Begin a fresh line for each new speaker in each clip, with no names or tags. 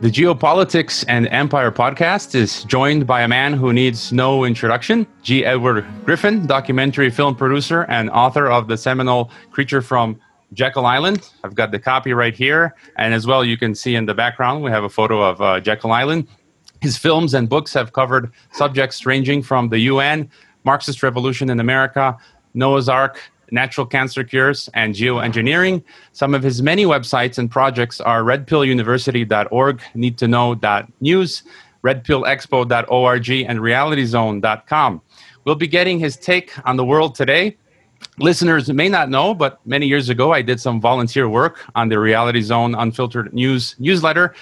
The Geopolitics and Empire podcast is joined by a man who needs no introduction, G. Edward Griffin, documentary film producer and author of the seminal Creature from Jekyll Island. I've got the copy right here. And as well, you can see in the background, we have a photo of uh, Jekyll Island. His films and books have covered subjects ranging from the UN, Marxist revolution in America, Noah's Ark, natural cancer cures, and geoengineering. Some of his many websites and projects are redpilluniversity.org, needtoknow.news, redpillexpo.org, and realityzone.com. We'll be getting his take on the world today. Listeners may not know, but many years ago I did some volunteer work on the Reality Zone Unfiltered News newsletter,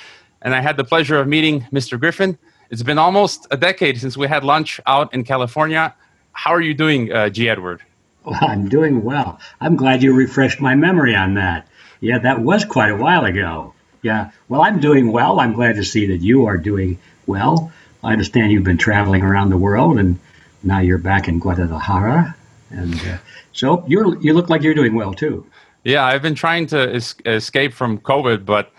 and I had the pleasure of meeting Mr. Griffin. It's been almost a decade since we had lunch out in California. How are you doing, uh, G. Edward?
I'm doing well. I'm glad you refreshed my memory on that. Yeah, that was quite a while ago. Yeah. Well, I'm doing well. I'm glad to see that you are doing well. I understand you've been traveling around the world and now you're back in Guadalajara. And uh, so you you look like you're doing well too.
Yeah, I've been trying to es- escape from COVID, but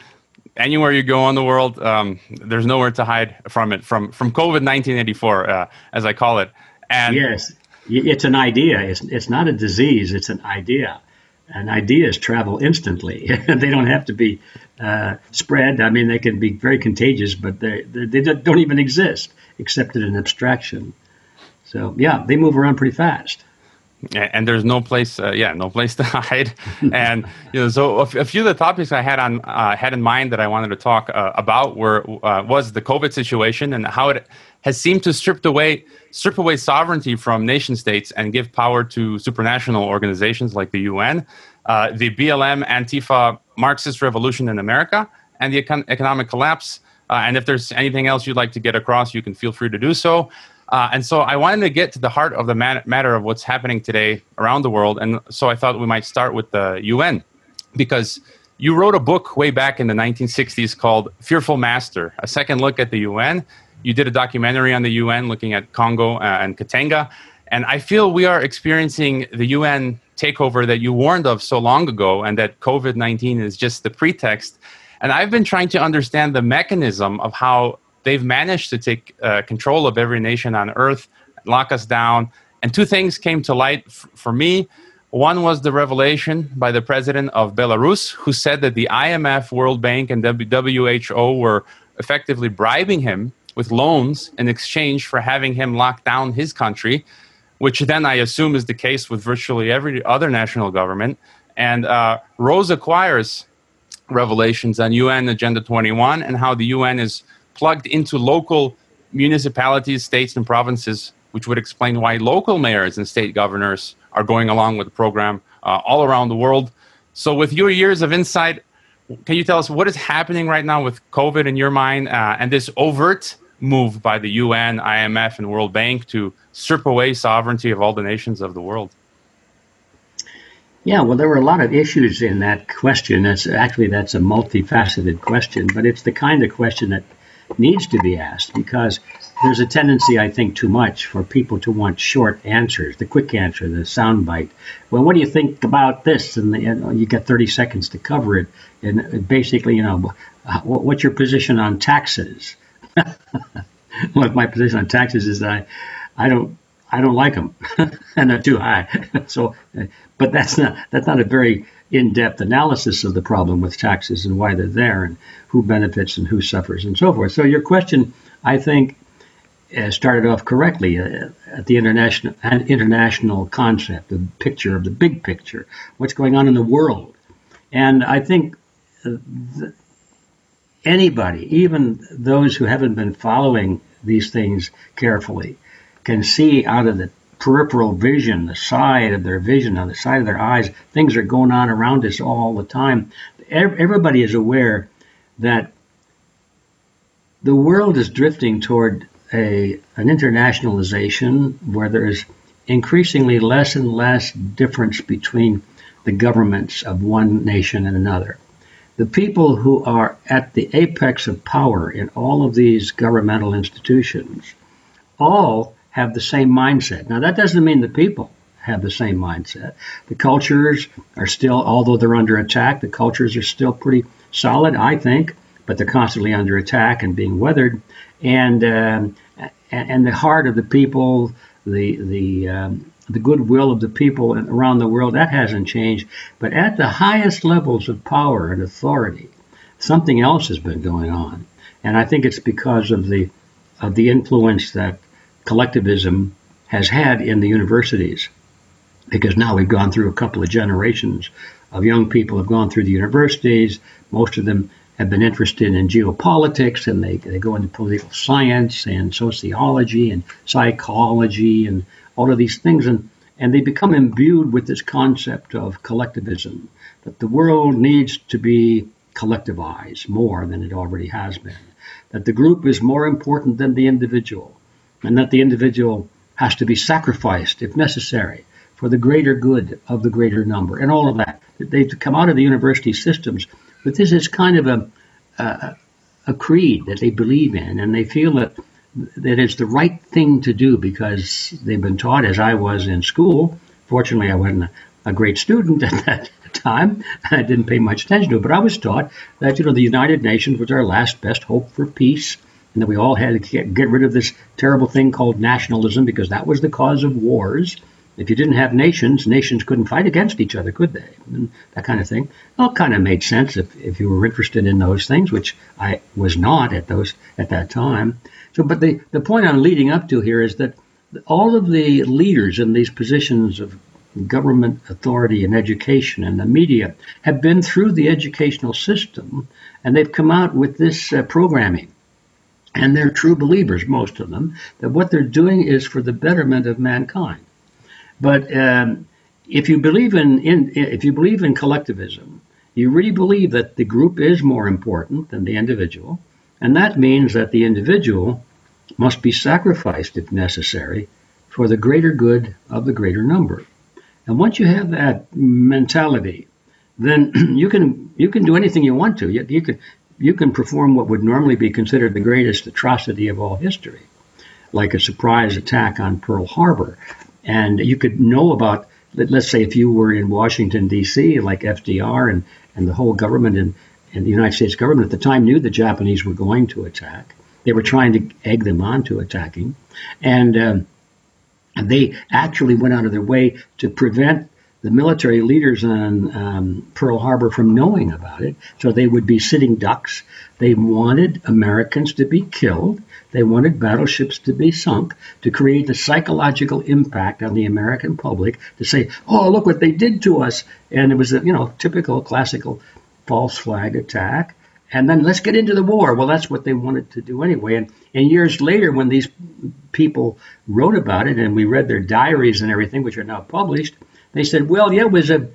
anywhere you go in the world, um, there's nowhere to hide from it. From from COVID 1984, uh, as I call it.
And yes, it's an idea. It's, it's not a disease, it's an idea. And ideas travel instantly. they don't have to be uh, spread. I mean, they can be very contagious, but they, they don't even exist except in an abstraction. So, yeah, they move around pretty fast
and there's no place uh, yeah no place to hide and you know so a, few of the topics i had on uh, had in mind that i wanted to talk uh, about were uh, was the covid situation and how it has seemed to strip away strip away sovereignty from nation states and give power to supranational organizations like the UN, uh, the BLM Antifa Marxist revolution in America, and the econ- economic collapse. Uh, and if there's anything else you'd like to get across, you can feel free to do so. Uh, and so I wanted to get to the heart of the matter of what's happening today around the world. And so I thought we might start with the UN because you wrote a book way back in the 1960s called Fearful Master, a second look at the UN you did a documentary on the UN looking at Congo uh, and Katanga. And I feel we are experiencing the UN takeover that you warned of so long ago, and that COVID 19 is just the pretext. And I've been trying to understand the mechanism of how they've managed to take uh, control of every nation on earth, lock us down. And two things came to light f- for me. One was the revelation by the president of Belarus, who said that the IMF, World Bank, and WHO were effectively bribing him with loans in exchange for having him lock down his country, which then I assume is the case with virtually every other national government. And uh, Rosa Koire's revelations on UN Agenda 21 and how the UN is plugged into local municipalities, states, and provinces, which would explain why local mayors and state governors are going along with the program uh, all around the world. So, with your years of insight, can you tell us what is happening right now with COVID in your mind uh, and this overt move by the UN, IMF, and World Bank to strip away sovereignty of all the nations of the world?
Yeah, well, there were a lot of issues in that question. That's actually that's a multifaceted question, but it's the kind of question that needs to be asked because there's a tendency, I think, too much for people to want short answers, the quick answer, the soundbite. Well, what do you think about this? And you, know, you get 30 seconds to cover it, and basically, you know, what's your position on taxes? well, my position on taxes is that I, I don't I don't like them, and they're too high. so, uh, but that's not that's not a very in-depth analysis of the problem with taxes and why they're there and who benefits and who suffers and so forth. So your question, I think, uh, started off correctly uh, at the international international concept, the picture of the big picture, what's going on in the world, and I think. Uh, anybody, even those who haven't been following these things carefully, can see out of the peripheral vision, the side of their vision, on the side of their eyes, things are going on around us all the time. Everybody is aware that the world is drifting toward a an internationalization where there is increasingly less and less difference between the governments of one nation and another the people who are at the apex of power in all of these governmental institutions all have the same mindset. Now, that doesn't mean the people have the same mindset. The cultures are still, although they're under attack, the cultures are still pretty solid, I think. but they're constantly under attack and being weathered. And um, and, the heart of the people, the the um, the goodwill of the people around the world, that hasn't changed. But at the highest levels of power and authority, something else has been going on, and I think it's because of the of the influence that collectivism has had in the universities. Because now we've gone through a couple of generations of young people have gone through the universities. Most of them have been interested in geopolitics and they, they go into political science and sociology and psychology and all of these things. And, and they become imbued with this concept of collectivism, that the world needs to be collectivized more than it already has been, that the group is more important than the individual, and that the individual has to be sacrificed if necessary for the greater good of the greater number, and all of that. They've come out of the university systems but this is kind of a, a, a creed that they believe in, and they feel that that it's the right thing to do because they've been taught, as I was in school. Fortunately, I wasn't a, a great student at that time. I didn't pay much attention to it, but I was taught that you know the United Nations was our last best hope for peace, and that we all had to get, get rid of this terrible thing called nationalism because that was the cause of wars. If you didn't have nations, nations couldn't fight against each other, could they? And that kind of thing. All kind of made sense if, if you were interested in those things, which I was not at those at that time. So, but the, the point I'm leading up to here is that all of the leaders in these positions of government authority and education and the media have been through the educational system and they've come out with this uh, programming. And they're true believers, most of them, that what they're doing is for the betterment of mankind. But um, if you believe in, in if you believe in collectivism, you really believe that the group is more important than the individual, and that means that the individual must be sacrificed if necessary for the greater good of the greater number. And once you have that mentality, then you can you can do anything you want to. You, you can you can perform what would normally be considered the greatest atrocity of all history, like a surprise attack on Pearl Harbor and you could know about let's say if you were in Washington D.C. like FDR and and the whole government and, and the United States government at the time knew the Japanese were going to attack. They were trying to egg them on to attacking, and um, they actually went out of their way to prevent the military leaders on um, Pearl Harbor from knowing about it. So they would be sitting ducks. They wanted Americans to be killed. They wanted battleships to be sunk to create the psychological impact on the American public to say, "Oh, look what they did to us," and it was a you know typical classical false flag attack. And then let's get into the war. Well, that's what they wanted to do anyway. And, and years later, when these people wrote about it and we read their diaries and everything, which are now published, they said, "Well, yeah, it was a,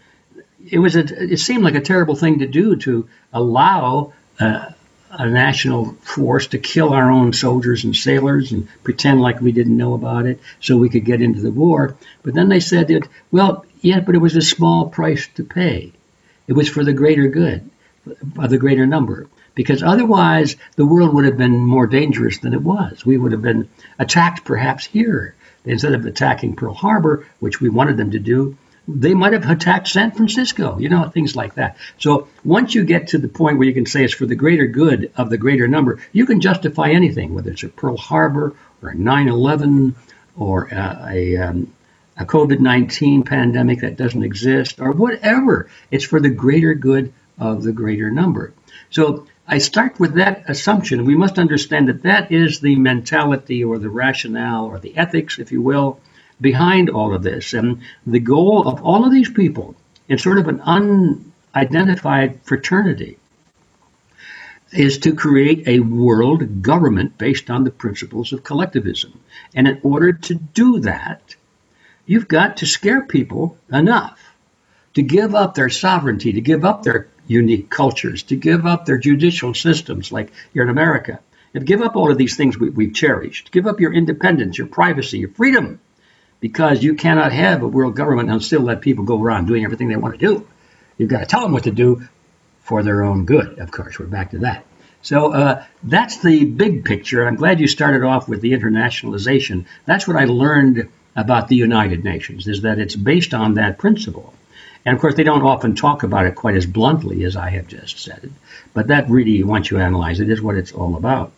it was a, it seemed like a terrible thing to do to allow." Uh, a national force to kill our own soldiers and sailors and pretend like we didn't know about it so we could get into the war. But then they said that, well, yeah, but it was a small price to pay. It was for the greater good, of the greater number. Because otherwise, the world would have been more dangerous than it was. We would have been attacked perhaps here. Instead of attacking Pearl Harbor, which we wanted them to do, they might have attacked San Francisco, you know, things like that. So once you get to the point where you can say it's for the greater good of the greater number, you can justify anything, whether it's a Pearl Harbor or a 9 11 or a, a, um, a COVID 19 pandemic that doesn't exist or whatever. It's for the greater good of the greater number. So I start with that assumption. We must understand that that is the mentality or the rationale or the ethics, if you will, behind all of this. And the goal of all of these people in sort of an unidentified fraternity is to create a world government based on the principles of collectivism. And in order to do that, you've got to scare people enough to give up their sovereignty, to give up their unique cultures, to give up their judicial systems like here in America, and give up all of these things we, have cherished, give up your independence, your privacy, your freedom, because you cannot have a world government and still let people go around doing everything they want to do. You've got to tell them what to do for their own good. Of course, we're back to that. So uh, that's the big picture. I'm glad you started off with the internationalization. That's what I learned about the United Nations is that it's based on that principle. And of course, they don't often talk about it quite as bluntly as I have just said it. But that really, once you analyze it, is what it's all about.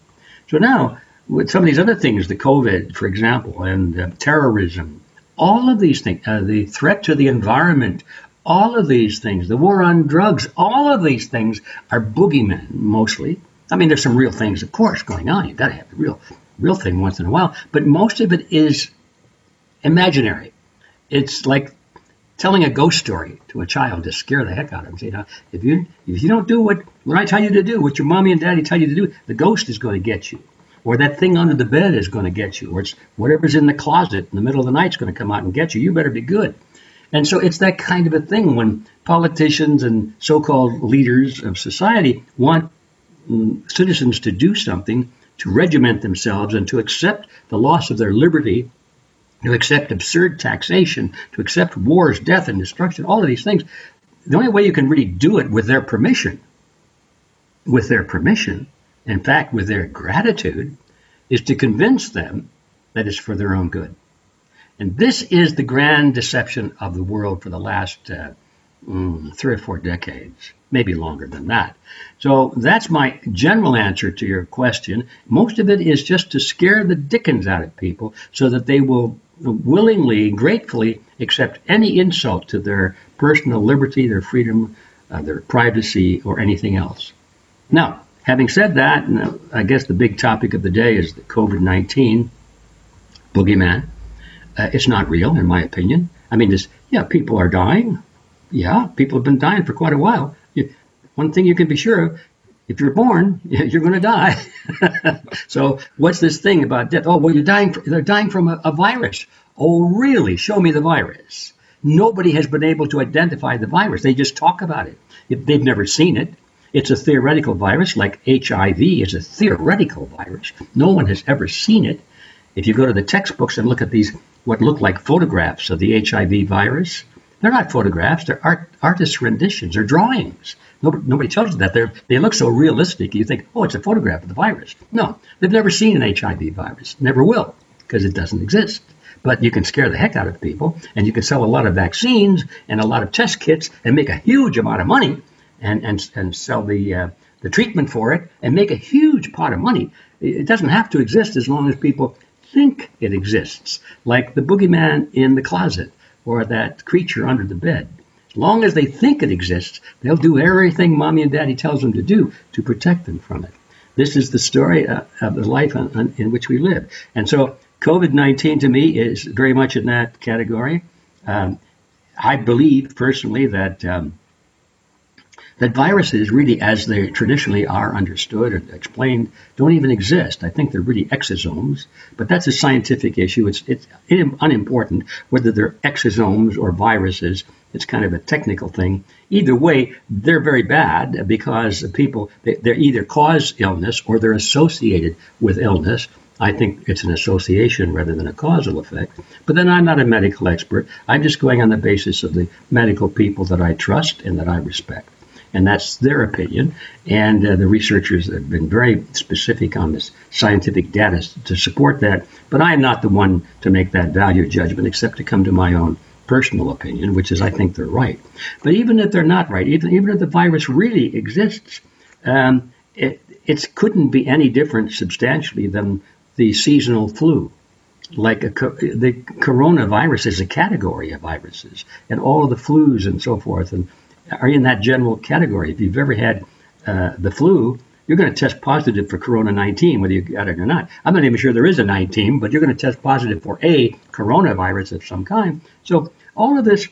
So now, with some of these other things, the COVID, for example, and uh, terrorism, all of these things, uh, the threat to the environment, all of these things, the war on drugs, all of these things are boogeymen mostly. I mean, there's some real things, of course, going on. You've got to have a real, real thing once in a while. But most of it is imaginary. It's like telling a ghost story to a child to scare the heck out of them. You know, if you if you don't do what, what I tell you to do, what your mommy and daddy tell you to do, the ghost is going to get you, or that thing under the bed is going to get you, or it's whatever's in the closet in the middle of the night is going to come out and get you. You better be good. And so it's that kind of a thing when politicians and so-called leaders of society want mm, citizens to do something to regiment themselves and to accept the loss of their liberty to accept absurd taxation, to accept wars, death, and destruction, all of these things. The only way you can really do it with their permission, with their permission, in fact, with their gratitude, is to convince them that it's for their own good. And this is the grand deception of the world for the last uh, mm, three or four decades, maybe longer than that. So that's my general answer to your question. Most of it is just to scare the dickens out of people so that they will willingly, gratefully accept any insult to their personal liberty, their freedom, uh, their privacy, or anything else. Now, having said that, I guess the big topic of the day is the COVID 19 boogeyman. Uh, it's not real, in my opinion. I mean, this, yeah, people are dying. Yeah, people have been dying for quite a while. You, one thing you can be sure of if you're born, you're going to die. so what's this thing about death? Oh, well, you're dying. They're dying from a, a, virus. Oh, really? Show me the virus. Nobody has been able to identify the virus. They just talk about it. If they've never seen it. It's a theoretical virus, like HIV is a theoretical virus. No one has ever seen it. If you go to the textbooks and look at these, what look like photographs of the HIV virus, they're not photographs. They're art, artists' renditions. They're drawings. Nobody, nobody tells you that. They they look so realistic. You think, oh, it's a photograph of the virus. No, they've never seen an HIV virus. Never will, because it doesn't exist. But you can scare the heck out of people, and you can sell a lot of vaccines and a lot of test kits and make a huge amount of money, and and and sell the uh, the treatment for it and make a huge pot of money. It doesn't have to exist as long as people think it exists, like the boogeyman in the closet or that creature under the bed. As long as they think it exists, they'll do everything mommy and daddy tells them to do to protect them from it. This is the story uh, of the life in which we live. And so COVID 19 to me is very much in that category. Um, I believe personally that um, that viruses really, as they traditionally are understood or explained, don't even exist. I think they're really exosomes, but that's a scientific issue. It's, it's unimportant whether they're exosomes or viruses. It's kind of a technical thing. Either way, they're very bad because people, they, they either cause illness or they're associated with illness. I think it's an association rather than a causal effect. But then I'm not a medical expert. I'm just going on the basis of the medical people that I trust and that I respect and that's their opinion. And uh, the researchers have been very specific on this scientific data to support that. But I am not the one to make that value judgment, except to come to my own personal opinion, which is I think they're right. But even if they're not right, even even if the virus really exists, um, it it couldn't be any different substantially than the seasonal flu like a, the coronavirus is a category of viruses and all of the flus and so forth and are in that general category. If you've ever had uh, the flu, you're going to test positive for Corona 19, whether you got it or not. I'm not even sure there is a 19, but you're going to test positive for a coronavirus of some kind. So all of this,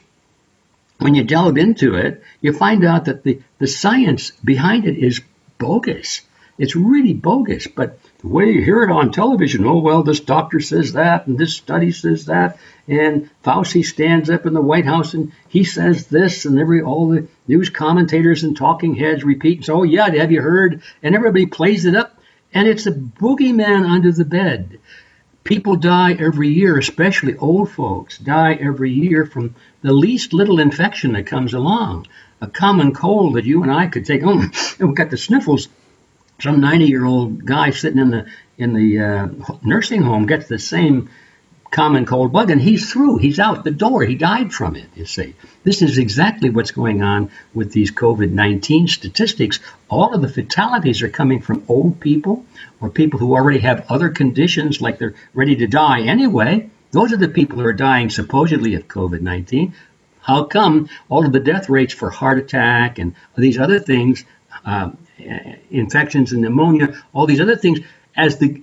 when you delve into it, you find out that the, the science behind it is bogus. It's really bogus, but the way you hear it on television, oh, well, this doctor says that, and this study says that, and Fauci stands up in the White House and he says this, and every all the news commentators and talking heads repeat, oh, yeah, have you heard? And everybody plays it up, and it's a boogeyman under the bed. People die every year, especially old folks, die every year from the least little infection that comes along. A common cold that you and I could take. Oh, and we've got the sniffles some 90 year old guy sitting in the in the uh, nursing home gets the same common cold bug, and he's through. He's out the door. He died from it, you see. This is exactly what's going on with these COVID 19 statistics. All of the fatalities are coming from old people or people who already have other conditions, like they're ready to die anyway. Those are the people who are dying supposedly of COVID 19. How come all of the death rates for heart attack and these other things, uh, infections and pneumonia, all these other things, as the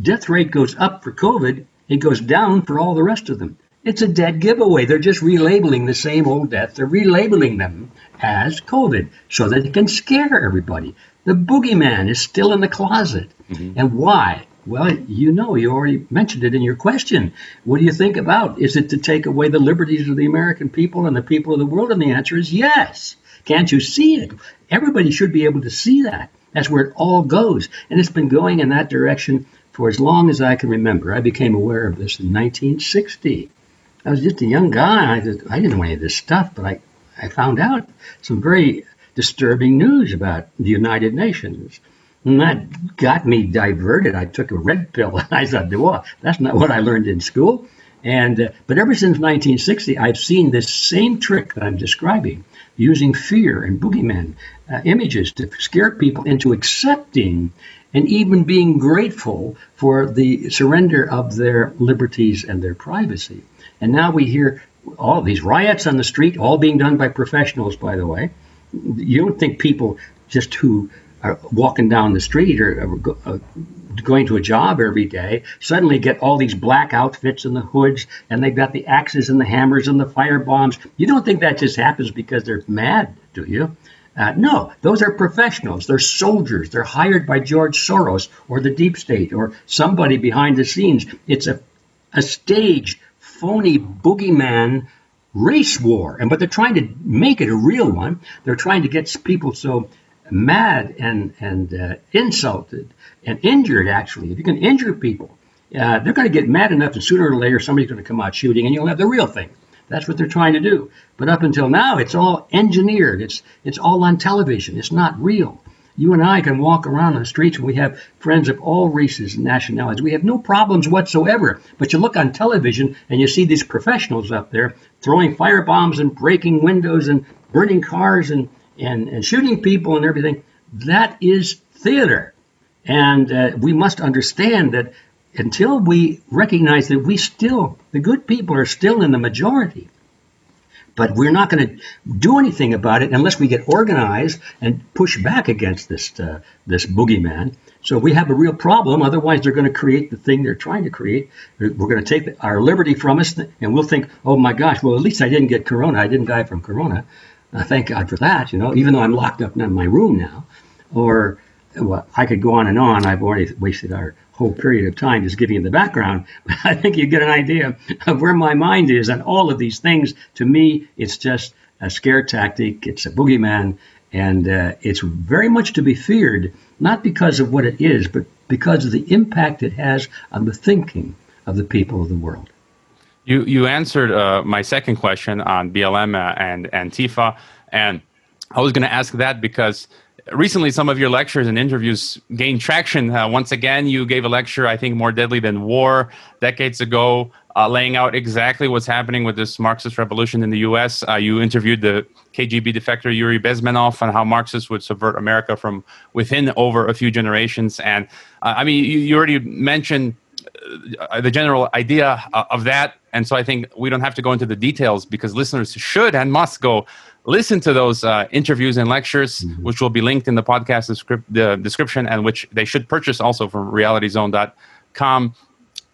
death rate goes up for COVID, it goes down for all the rest of them. It's a dead giveaway. They're just relabeling the same old death. They're relabeling them as COVID so that it can scare everybody. The boogeyman is still in the closet. Mm-hmm. And why? Well, you know, you already mentioned it in your question. What do you think about? Is it to take away the liberties of the American people and the people of the world? And the answer is yes. Can't you see it? Everybody should be able to see that. That's where it all goes. And it's been going in that direction for as long as I can remember. I became aware of this in 1960. I was just a young guy. I, just, I didn't know any of this stuff, but I, I found out some very disturbing news about the United Nations. And that got me diverted. I took a red pill and I thought, well, that's not what I learned in school. And uh, but ever since 1960, I've seen this same trick that I'm describing, using fear and boogeyman uh, images to scare people into accepting and even being grateful for the surrender of their liberties and their privacy. And now we hear all these riots on the street, all being done by professionals, by the way. You don't think people just who are walking down the street or, uh, going to a job every day suddenly get all these black outfits and the hoods and they've got the axes and the hammers and the fire bombs. You don't think that just happens because they're mad, do you? Uh, no, those are professionals. They're soldiers. They're hired by George Soros or the deep state or somebody behind the scenes. It's a, a staged, phony boogeyman race war. And but they're trying to make it a real one. They're trying to get people so mad and and uh, insulted and injured. Actually, if you can injure people, uh, they're going to get mad enough, and sooner or later somebody's going to come out shooting, and you'll have the real thing. That's what they're trying to do. But up until now, it's all engineered. It's it's all on television. It's not real. You and I can walk around on the streets and we have friends of all races and nationalities. We have no problems whatsoever. But you look on television and you see these professionals up there throwing fire bombs and breaking windows and burning cars and, and, and shooting people and everything. That is theater. And uh, we must understand that until we recognize that we still, the good people are still in the majority, but we're not going to do anything about it unless we get organized and push back against this uh, this boogeyman. So we have a real problem. Otherwise, they're going to create the thing they're trying to create. We're going to take our liberty from us, and we'll think, "Oh my gosh! Well, at least I didn't get corona. I didn't die from corona. Uh, thank God for that." You know, even though I'm locked up in my room now, or well, I could go on and on. I've already wasted our whole period of time just giving you the background. But I think you get an idea of where my mind is on all of these things. To me, it's just a scare tactic. It's a boogeyman, and uh, it's very much to be feared, not because of what it is, but because of the impact it has on the thinking of the people of the world.
You you answered uh, my second question on BLM and Antifa, and I was going to ask that because recently some of your lectures and interviews gained traction. Uh, once again, you gave a lecture, I think, more deadly than war decades ago, uh, laying out exactly what's happening with this Marxist revolution in the U.S. Uh, you interviewed the KGB defector Yuri Bezmenov on how Marxists would subvert America from within over a few generations. And uh, I mean, you, you already mentioned uh, the general idea uh, of that. And so I think we don't have to go into the details because listeners should and must go listen to those uh, interviews and lectures, mm-hmm. which will be linked in the podcast descrip- the description and which they should purchase also from realityzone.com.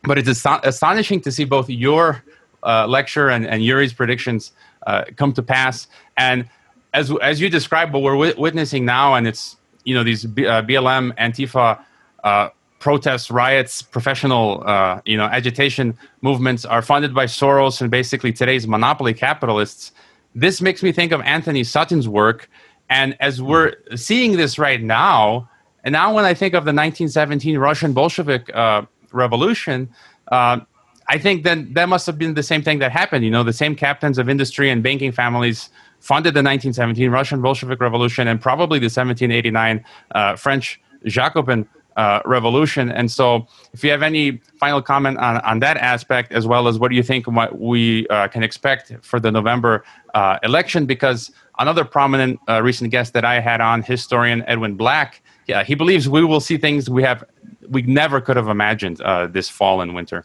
But it's ast- astonishing to see both your uh, lecture and, and Yuri's predictions uh, come to pass. And as, as you described, what we're w- witnessing now, and it's you know these B- BLM, uh, Antifa uh, protests, riots, professional, uh, you know, agitation movements are funded by Soros and basically today's monopoly capitalists this makes me think of Antony Sutton's work. And as we're seeing this right now, and now when I think of the 1917 Russian Bolshevik uh, Revolution, uh, I think then that must have been the same thing that happened. You know, the same captains of industry and banking families funded the 1917 Russian Bolshevik Revolution and probably the 1789 uh, French Jacobin uh, revolution. And so, if you have any final comment on, on that aspect, as well as what do you think what we uh, can expect for the November uh, election, because another prominent uh, recent guest that I had on, historian Edwin Black, yeah, he believes we will see things we have we never could have imagined uh, this fall and winter.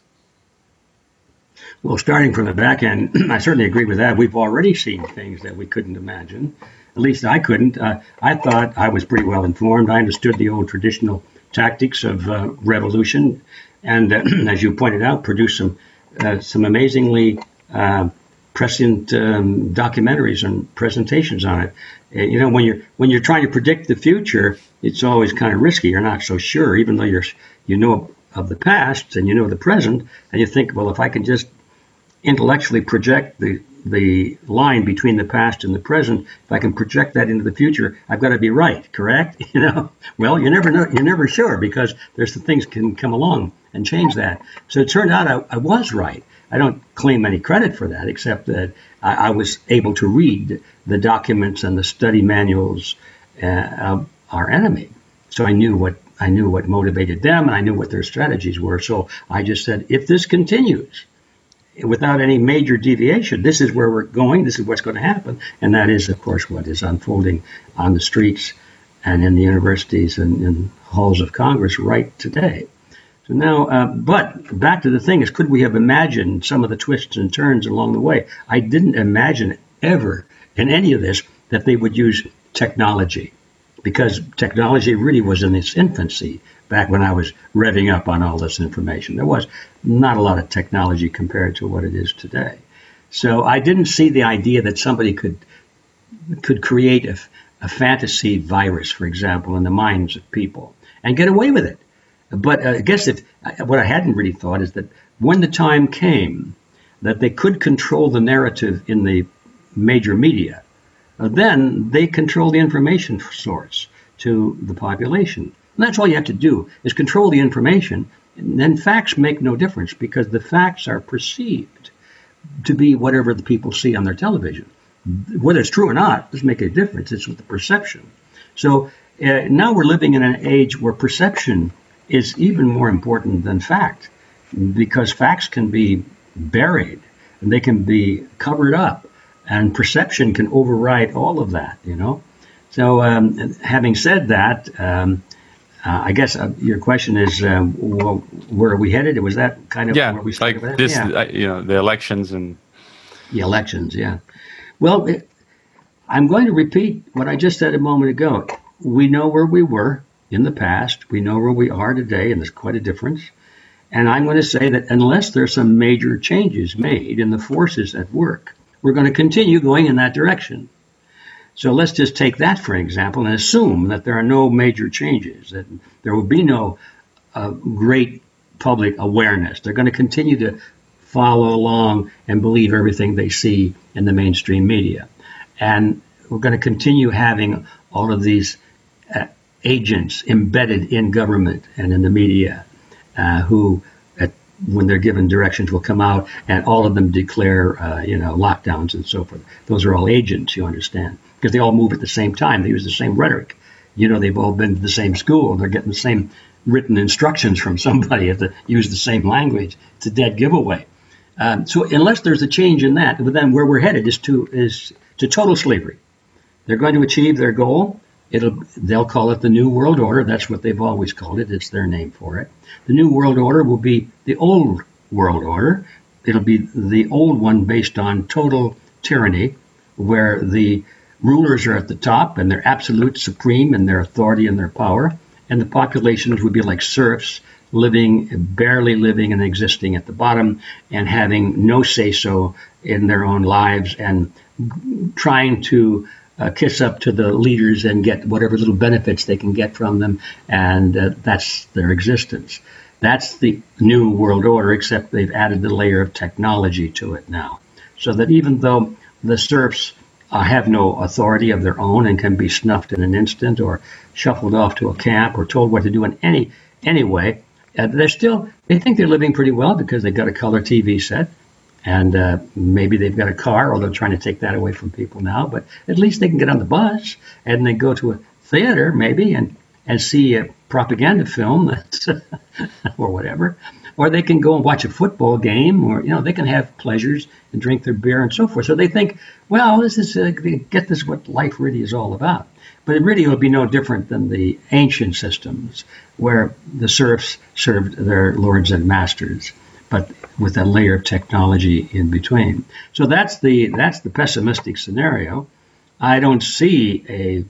Well, starting from the back end, I certainly agree with that. We've already seen things that we couldn't imagine. At least I couldn't. I thought I was pretty well informed. I understood the old traditional tactics of uh, revolution, and uh, as you pointed out, produced some uh, some amazingly uh, prescient um, documentaries and presentations on it. Uh, you know, when you're when you're trying to predict the future, it's always kind of risky. You're not so sure, even though you're you know of the past and you know the present, and you think, well, if I can just intellectually project the the line between the past and the present, if I can project that into the future, I've got to be right, correct? You know, well, you never know, you're never sure because there's the things can come along and change that. So it turned out I, I was right. I don't claim any credit for that, except that I, I was able to read the documents and the study manuals uh, of our enemy. So I knew what I knew what motivated them, and I knew what their strategies were. So I just said, if this continues, without any major deviation. This is where we're going. This is what's going to happen. And that is, of course, what is unfolding on the streets and in the universities and in halls of Congress right today. So now, uh, but back to the thing is, could we have imagined some of the twists and turns along the way? I didn't imagine ever in any of this that they would use technology because technology really was in its infancy back when I was revving up on all this information. There was not a lot of technology compared to what it is today. So I didn't see the idea that somebody could could create a, a fantasy virus, for example, in the minds of people and get away with it. But uh, I guess if what I hadn't really thought is that when the time came that they could control the narrative in the major media, uh, then they control the information source to the population. And that's all you have to do is control the information. And then facts make no difference because the facts are perceived to be whatever the people see on their television. Whether it's true or not doesn't make a difference. It's with the perception. So uh, now we're living in an age where perception is even more important than fact because facts can be buried and they can be covered up and perception can override all of that, you know. So um, having said that, um, uh, I guess uh, your question is, um, well, where are we headed? Was that kind of
yeah,
where we
started? Like this, yeah. uh, you know, the elections and
the elections. Yeah. Well, it, I'm going to repeat what I just said a moment ago. We know where we were in the past. We know where we are today, and there's quite a difference. And I'm going to say that unless there's some major changes made in the forces at work, we're going to continue going in that direction. So let's just take that for example and assume that there are no major changes, that there will be no uh, great public awareness. They're going to continue to follow along and believe everything they see in the mainstream media. And we're going to continue having all of these uh, agents embedded in government and in the media uh, who when they're given directions will come out and all of them declare uh, you know lockdowns and so forth those are all agents you understand because they all move at the same time they use the same rhetoric you know they've all been to the same school they're getting the same written instructions from somebody have to use the same language it's a dead giveaway um, so unless there's a change in that then where we're headed is to is to total slavery they're going to achieve their goal It'll, they'll call it the New World Order. That's what they've always called it. It's their name for it. The New World Order will be the old world order. It'll be the old one based on total tyranny, where the rulers are at the top and they're absolute, supreme in their authority and their power, and the populations would be like serfs, living, barely living and existing at the bottom, and having no say so in their own lives and trying to uh, kiss up to the leaders and get whatever little benefits they can get from them, and uh, that's their existence. That's the new world order, except they've added the layer of technology to it now. So that even though the serfs have no authority of their own and can be snuffed in an instant or shuffled off to a camp or told what to do in any any way, uh, they're still they think they're living pretty well because they've got a color TV set and uh, maybe they've got a car, although trying to take that away from people now. But at least they can get on the bus and they go to a theater, maybe, and and see a propaganda film or whatever, or they can go and watch a football game, or you know they can have pleasures and drink their beer and so forth. So they think, well, this is uh, get this what life really is all about. But it really would be no different than the ancient systems where the serfs served their lords and masters, but with a layer of technology in between. So that's the that's the pessimistic scenario. I don't see a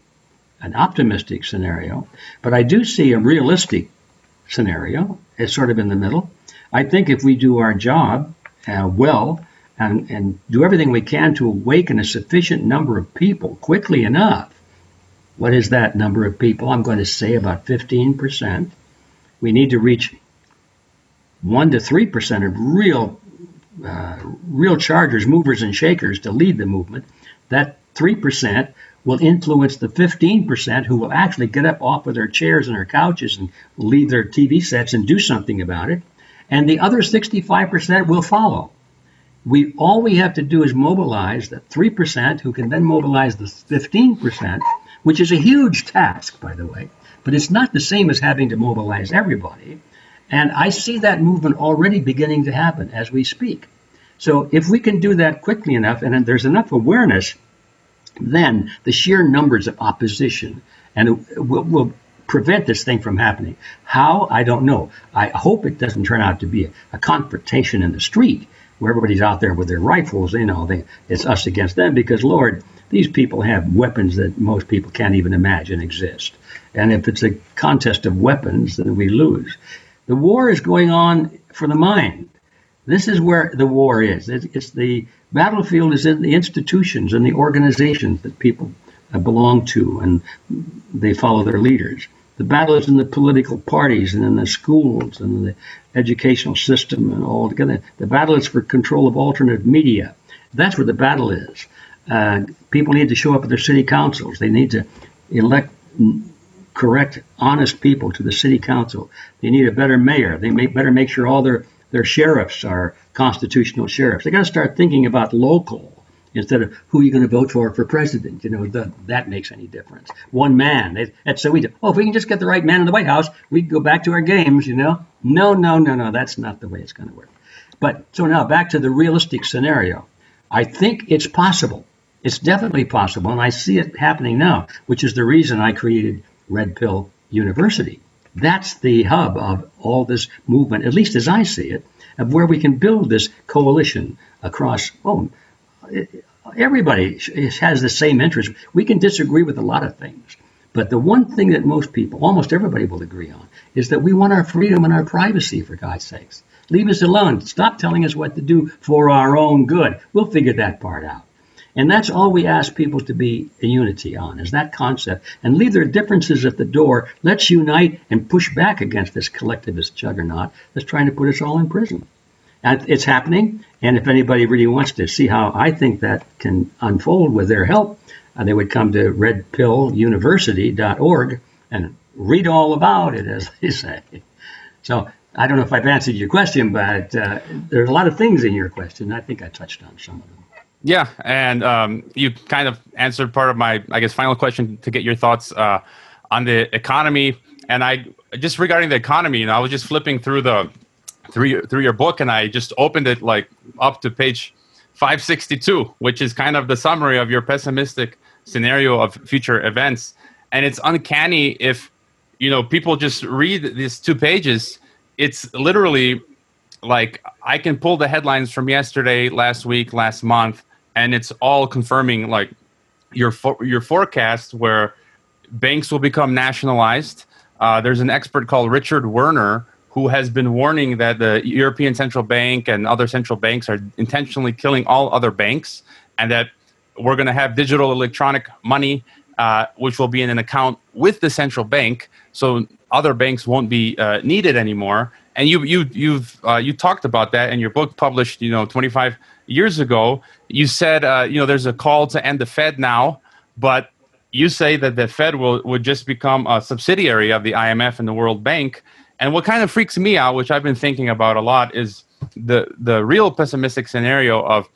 an optimistic scenario, but I do see a realistic scenario. It's sort of in the middle. I think if we do our job uh, well and, and do everything we can to awaken a sufficient number of people quickly enough, what is that number of people? I'm going to say about 15%. We need to reach 1 to 3% of real uh, real chargers, movers, and shakers to lead the movement. That 3% will influence the 15% who will actually get up off of their chairs and their couches and leave their TV sets and do something about it. And the other 65% will follow. We all we have to do is mobilize the 3% who can then mobilize the 15%, which is a huge task, by the way. But it's not the same as having to mobilize everybody. And I see that movement already beginning to happen as we speak. So if we can do that quickly enough, and there's enough awareness then the sheer numbers of opposition and will, will prevent this thing from happening. How? I don't know. I hope it doesn't turn out to be a, a confrontation in the street where everybody's out there with their rifles. You know, they, it's us against them because, Lord, these people have weapons that most people can't even imagine exist. And if it's a contest of weapons, then we lose. The war is going on for the mind. This is where the war is. It's, it's the battlefield is in the institutions and the organizations that people uh, belong to and they follow their leaders. The battle is in the political parties and in the schools and the educational system and all together. The battle is for control of alternate media. That's where the battle is. Uh, people need to show up at their city councils. They need to elect correct, honest people to the city council. They need a better mayor. They may better make sure all their their sheriffs are constitutional sheriffs. They got to start thinking about local instead of who you're going to vote for for president. You know, the, that makes any difference. One man. That's so we do. Oh, if we can just get the right man in the White House, we can go back to our games. You know, no, no, no, no. That's not the way it's going to work. But so now back to the realistic scenario. I think it's possible. It's definitely possible, and I see it happening now, which is the reason I created Red Pill University that's the hub of all this movement, at least as I see it, of where we can build this coalition across. Oh, everybody has the same interest. We can disagree with a lot of things, but the one thing that most people, almost everybody, will agree on is that we want our freedom and our privacy. For God's sakes, leave us alone. Stop telling us what to do for our own good. We'll figure that part out. And that's all we ask people to be in unity on, is that concept. And leave their differences at the door. Let's unite and push back against this collectivist juggernaut that's trying to put us all in prison. And it's happening. And if anybody really wants to see how I think that can unfold with their help, uh, they would come to redpilluniversity.org and read all about it, as they say. So I don't know if I've answered your question, but uh, there's a lot of things in your question. I think I touched on some of them.
Yeah, and um, you kind of answered part of my, I guess, final question to get your thoughts uh, on the economy. And I just regarding the economy, you know, I was just flipping through the through through your book, and I just opened it like up to page 562, which is kind of the summary of your pessimistic scenario of future events. And it's uncanny if you know people just read these two pages. It's literally like I can pull the headlines from yesterday, last week, last month and it's all confirming like your for, your forecast where banks will become nationalized. Uh, there's an expert called Richard Werner who has been warning that the European Central Bank and other central banks are intentionally killing all other banks, and that we're going to have digital electronic money, uh, which will be in an account with the central bank, so other banks won't be uh, needed anymore. And you you you've uh, you talked about that in your book published you know 25 years ago, you said, uh, you know, there's a call to end the Fed now, but you say that the Fed will would just become a subsidiary of the IMF and the World Bank. And what kind of freaks me out, which I've been thinking about a lot, is the the real pessimistic scenario of,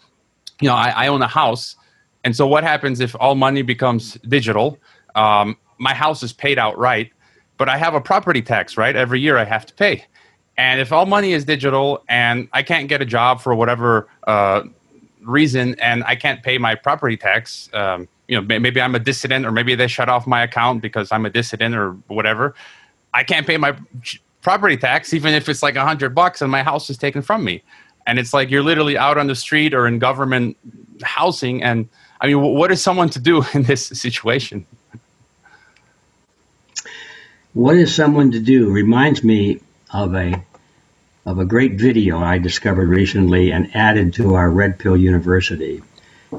you know, I, I own a house, and so what happens if all money becomes digital? Um, my house is paid outright, but I have a property tax, right? Every year I have to pay. And if all money is digital and I can't get a job for whatever uh, reason and I can't pay my property tax, um, you know, maybe I'm a dissident or maybe they shut off my account because I'm a dissident or whatever. I can't pay my property tax even if it's like a hundred bucks and my house is taken from me. And it's like you're literally out on the street or in government housing. And I mean, what is someone to do in this situation?
What is someone to do reminds me of a of a great video I discovered recently and added to our Red Pill University.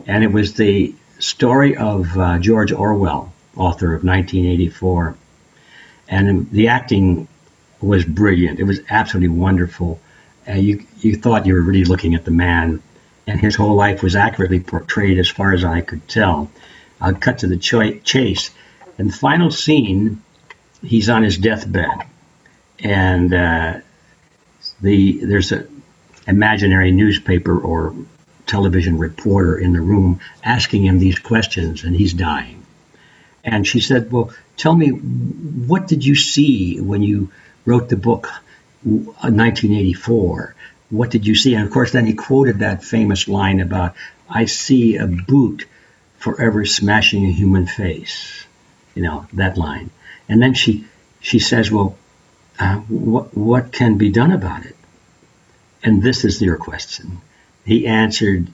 And it was the story of uh, George Orwell, author of 1984. And the acting was brilliant. It was absolutely wonderful. Uh, you, you thought you were really looking at the man, and his whole life was accurately portrayed as far as I could tell. I'll cut to the ch- chase. In the final scene, he's on his deathbed, and uh, the there's a imaginary newspaper or television reporter in the room asking him these questions, and he's dying. And she said, "Well, tell me, what did you see when you wrote the book, 1984? What did you see?" And of course, then he quoted that famous line about, "I see a boot forever smashing a human face." You know that line. And then she she says, "Well, uh, what, what can be done about it? And this is your question. He answered,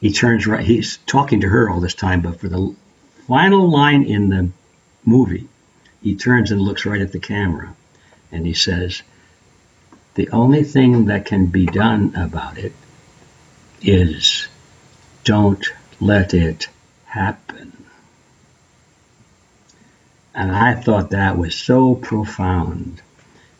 he turns right, he's talking to her all this time, but for the final line in the movie, he turns and looks right at the camera and he says, The only thing that can be done about it is don't let it happen. And I thought that was so profound.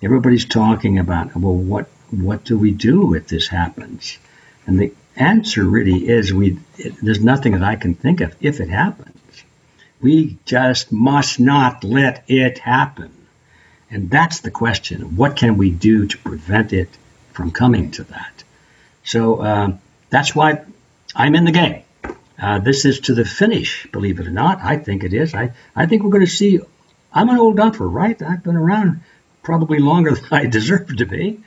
Everybody's talking about, well, what what do we do if this happens? And the answer really is we. It, there's nothing that I can think of if it happens. We just must not let it happen. And that's the question. What can we do to prevent it from coming to that? So um, that's why I'm in the game. Uh, this is to the finish, believe it or not. I think it is. I, I think we're going to see. I'm an old duffer, right? I've been around probably longer than I deserve to be.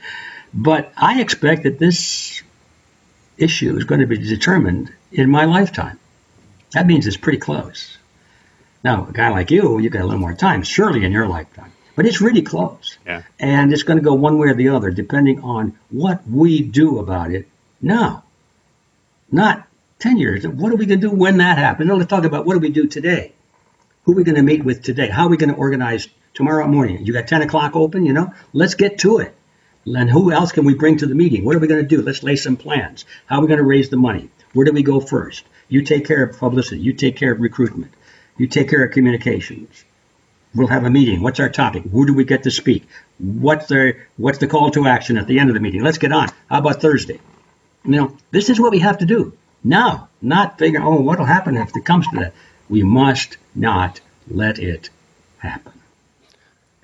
But I expect that this issue is going to be determined in my lifetime. That means it's pretty close. Now, a guy like you, you've got a little more time, surely in your lifetime. But it's really close.
Yeah.
And it's going to go one way or the other, depending on what we do about it now. Not 10 years. What are we going to do when that happens? No, let's talk about what do we do today? Who are we going to meet with today? How are we going to organize tomorrow morning? You got 10 o'clock open, you know? Let's get to it. And who else can we bring to the meeting? What are we going to do? Let's lay some plans. How are we going to raise the money? Where do we go first? You take care of publicity. You take care of recruitment. You take care of communications. We'll have a meeting. What's our topic? Who do we get to speak? What's the what's the call to action at the end of the meeting? Let's get on. How about Thursday? You know, this is what we have to do now. Not figure, oh, what'll happen if it comes to that. We must not let it happen.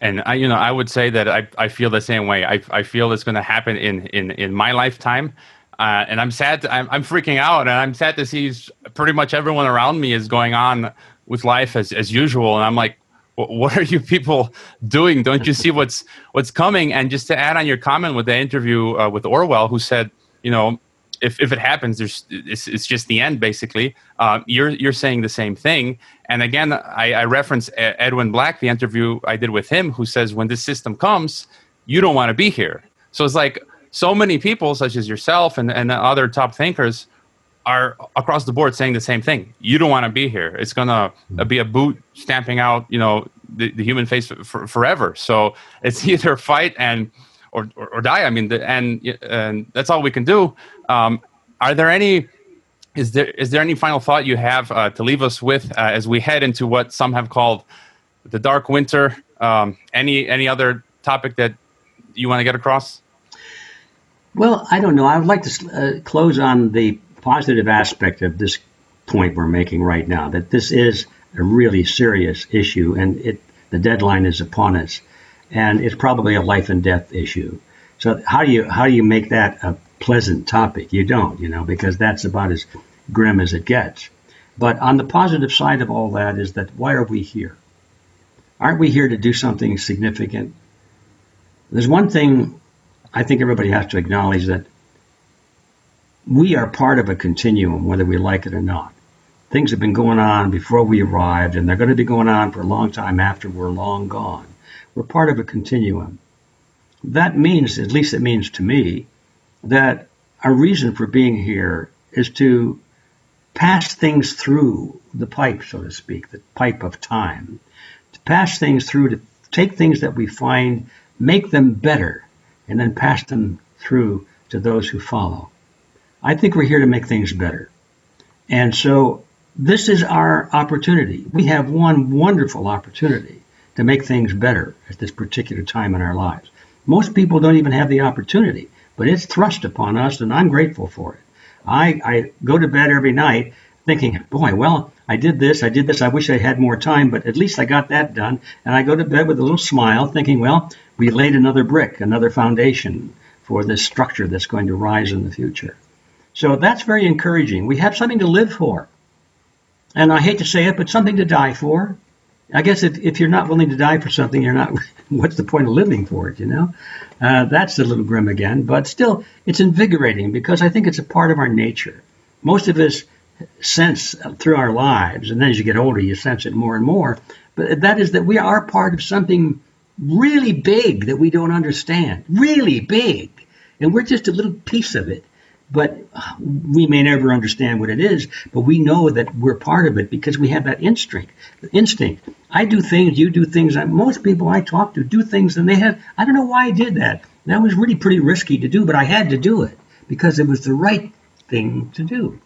And I, you know, I would say that I, I feel the same way. I, I feel it's going to happen in, in, in my lifetime. Uh, and I'm sad. To, I'm, I'm freaking out, and I'm sad to see pretty much everyone around me is going on with life as, as usual. And I'm like, what are you people doing? Don't you see what's what's coming? And just to add on your comment with the interview uh, with Orwell, who said, you know, if, if it happens, there's it's, it's just the end basically. Uh, you're you're saying the same thing. And again, I, I reference Edwin Black, the interview I did with him, who says when this system comes, you don't want to be here. So it's like so many people, such as yourself and, and other top thinkers, are across the board saying the same thing. You don't want to be here. It's gonna be a boot stamping out, you know, the, the human face for, forever. So it's either fight and or, or, or die. I mean, the, and and that's all we can do. Um, are there any? Is there is there any final thought you have uh, to leave us with uh, as we head into what some have called the dark winter? Um, any any other topic that you want to get across?
Well, I don't know. I would like to uh, close on the positive aspect of this point we're making right now. That this is a really serious issue, and it the deadline is upon us, and it's probably a life and death issue. So how do you how do you make that a pleasant topic. You don't, you know, because that's about as grim as it gets. But on the positive side of all that is that why are we here? aren't we here to do something significant? There's one thing I think everybody has to acknowledge that we are part of a continuum, whether we like it or not. Things have been going on before we arrived, and they're going to be going on for a long time after we're long gone. We're part of a continuum. That means, at least it means to me, that our reason for being here is to pass things through the pipe, so to speak, the pipe of time, to pass things through, to take things that we find, make them better, and then pass them through to those who follow. I think we're here to make things better. And so this is our opportunity. We have one wonderful opportunity to make things better at this particular time in our lives. Most people don't even have the opportunity, but it's thrust upon us, and I'm grateful for it. I, I go to bed every night thinking, boy, well, I did this, I did this, I wish I had more time, but at least I got that done. And I go to bed with a little smile thinking, well, we laid another brick, another foundation for this structure that's going to rise in the future. So that's very encouraging. We have something to live for. And I hate to say it, but something to die for. I guess if, if you're not willing to die for something, you're not, what's the point of living for it, you know? Uh, that's a little grim again, but still, it's invigorating because I think it's a part of our nature. Most of us sense through our lives, and then as you get older, you sense it more and more, but that is that we are part of something really big that we don't understand, really big. And we're just a little piece of it but we may never understand what it is, but we know that we're part of it because we have that instinct. Instinct. I do things, you do things. Most people I talk to do things, and they have. I don't know why I did that. That was really pretty risky to do, but I had to do it because it was the right thing to do.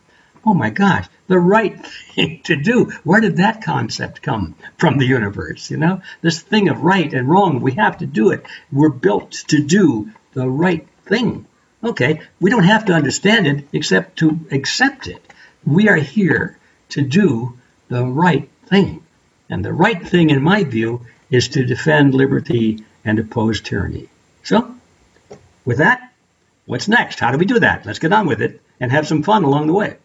Oh my gosh, the right thing to do. Where did that concept come from the universe? You know, this thing of right and wrong, we have to do it. We're built to do the right thing. Okay, we don't have to understand it except to accept it. We are here to do the right thing. And the right thing, in my view, is to defend liberty and oppose tyranny. So, with that, what's next? How do we do that? Let's get on with it and have some fun along the way.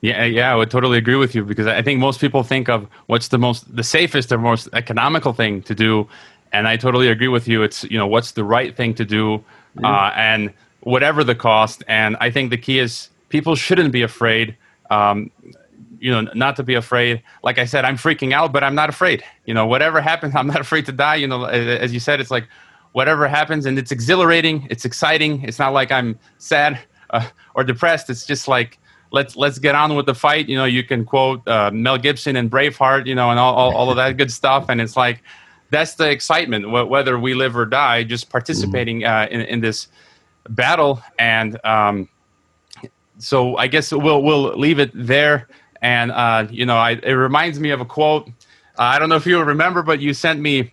Yeah, yeah, I would totally agree with you because I think most people think of what's the most, the safest or most economical thing to do, and I totally agree with you. It's you know what's the right thing to do uh, and whatever the cost. And I think the key is people shouldn't be afraid. Um, you know, not to be afraid. Like I said, I'm freaking out, but I'm not afraid. You know, whatever happens, I'm not afraid to die. You know, as you said, it's like whatever happens, and it's exhilarating. It's exciting. It's not like I'm sad uh, or depressed. It's just like let's let's get on with the fight. You know, you can quote uh, Mel Gibson and Braveheart. You know, and all, all, all of that good stuff. And it's like that's the excitement, whether we live or die, just participating mm-hmm. uh, in, in, this battle. And um, so I guess we'll we'll leave it there. And uh, you know, I, it reminds me of a quote. Uh, I don't know if you remember, but you sent me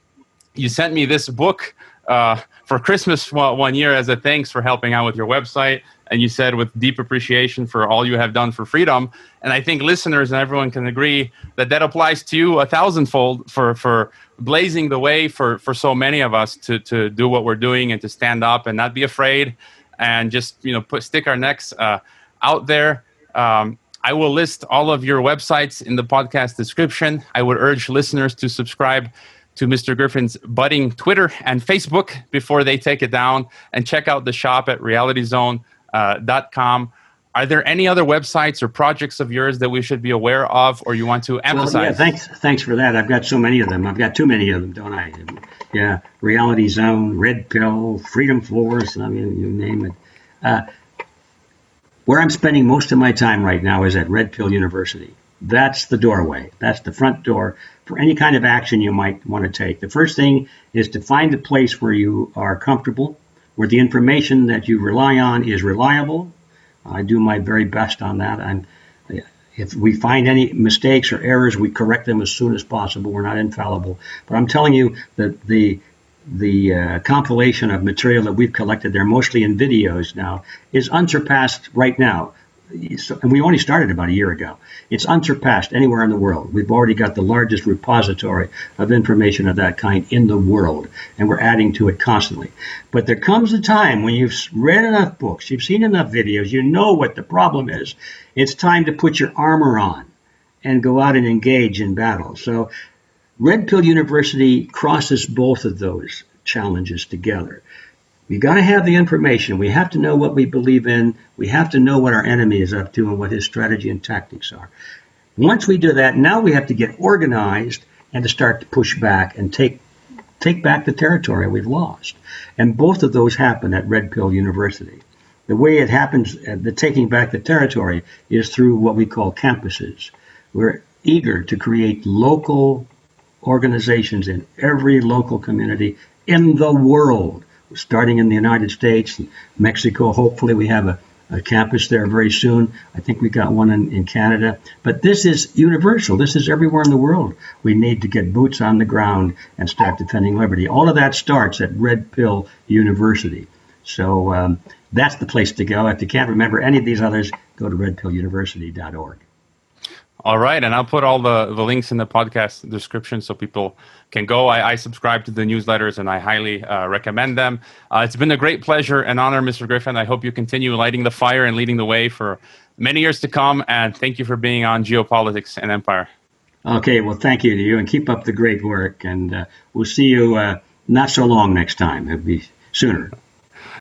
you sent me this book uh, for Christmas one year as a thanks for helping out with your website. And you said with deep appreciation for all you have done for freedom. And I think listeners and everyone can agree that that applies to you a thousandfold for for blazing the way for for so many of us to to do what we're doing and to stand up and not be afraid and just you know put stick our necks uh, out there. Um, I will list all of your websites in the podcast description. I would urge listeners to subscribe to Mr. Griffin's budding Twitter and Facebook before they take it down and check out the shop at realityzone.com. Uh, are there any other websites or projects of yours that we should be aware of or you want to emphasize? Well,
yeah, thanks, thanks for that. I've got so many of them. I've got too many of them, don't I? Yeah, Reality Zone, Red Pill, Freedom Force, I mean, you name it. Uh, where I'm spending most of my time right now is at Red Pill University. That's the doorway. That's the front door for any kind of action you might want to take. The first thing is to find a place where you are comfortable, where the information that you rely on is reliable, I do my very best on that. And if we find any mistakes or errors, we correct them as soon as possible. We're not infallible. But I'm telling you that the the uh, compilation of material that we've collected there, mostly in videos now, is unsurpassed right now and we only started about a year ago. It's unsurpassed anywhere in the world. We've already got the largest repository of information of that kind in the world, and we're adding to it constantly. But there comes a time when you've read enough books, you've seen enough videos, you know what the problem is. It's time to put your armor on and go out and engage in battle. So Red Pill University crosses both of those challenges together. We got to have the information. We have to know what we believe in. We have to know what our enemy is up to and what his strategy and tactics are. Once we do that, now we have to get organized and to start to push back and take take back the territory we've lost. And both of those happen at Red Pill University. The way it happens, uh, the taking back the territory, is through what we call campuses. We're eager to create local organizations in every local community in the world, starting in the United States, Mexico. Hopefully, we have a a campus there very soon. I think we got one in, in Canada. But this is universal. This is everywhere in the world. We need to get boots on the ground and start defending liberty. All of that starts at Red Pill University. So um, that's the place to go. If you can't remember any of these others, go to redpilluniversity.org.
All right, and I'll put all the, the links in the podcast description so people can go. I, I subscribe to the newsletters and I highly uh, recommend them. Uh, it's been a great pleasure and honor, Mr. Griffin. I hope you continue lighting the fire and leading the way for many years to come. And thank you for being on Geopolitics and Empire.
Okay, well, thank you to you and keep up the great work. And uh, we'll see you uh, not so long next time. It'll be sooner.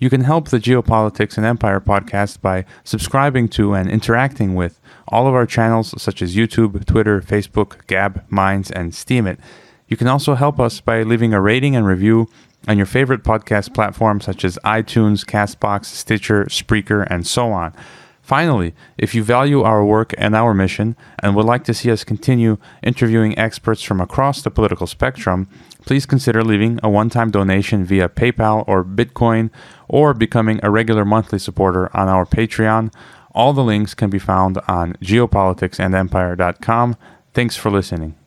You can help the Geopolitics and Empire podcast by subscribing to and interacting with all of our channels such as YouTube, Twitter, Facebook, Gab, Minds, and Steemit. You can also help us by leaving a rating and review on your favorite podcast platforms such as iTunes, Castbox, Stitcher, Spreaker, and so on. Finally, if you value our work and our mission and would like to see us continue interviewing experts from across the political spectrum, please consider leaving a one time donation via PayPal or Bitcoin or becoming a regular monthly supporter on our Patreon. All the links can be found on geopoliticsandempire.com. Thanks for listening.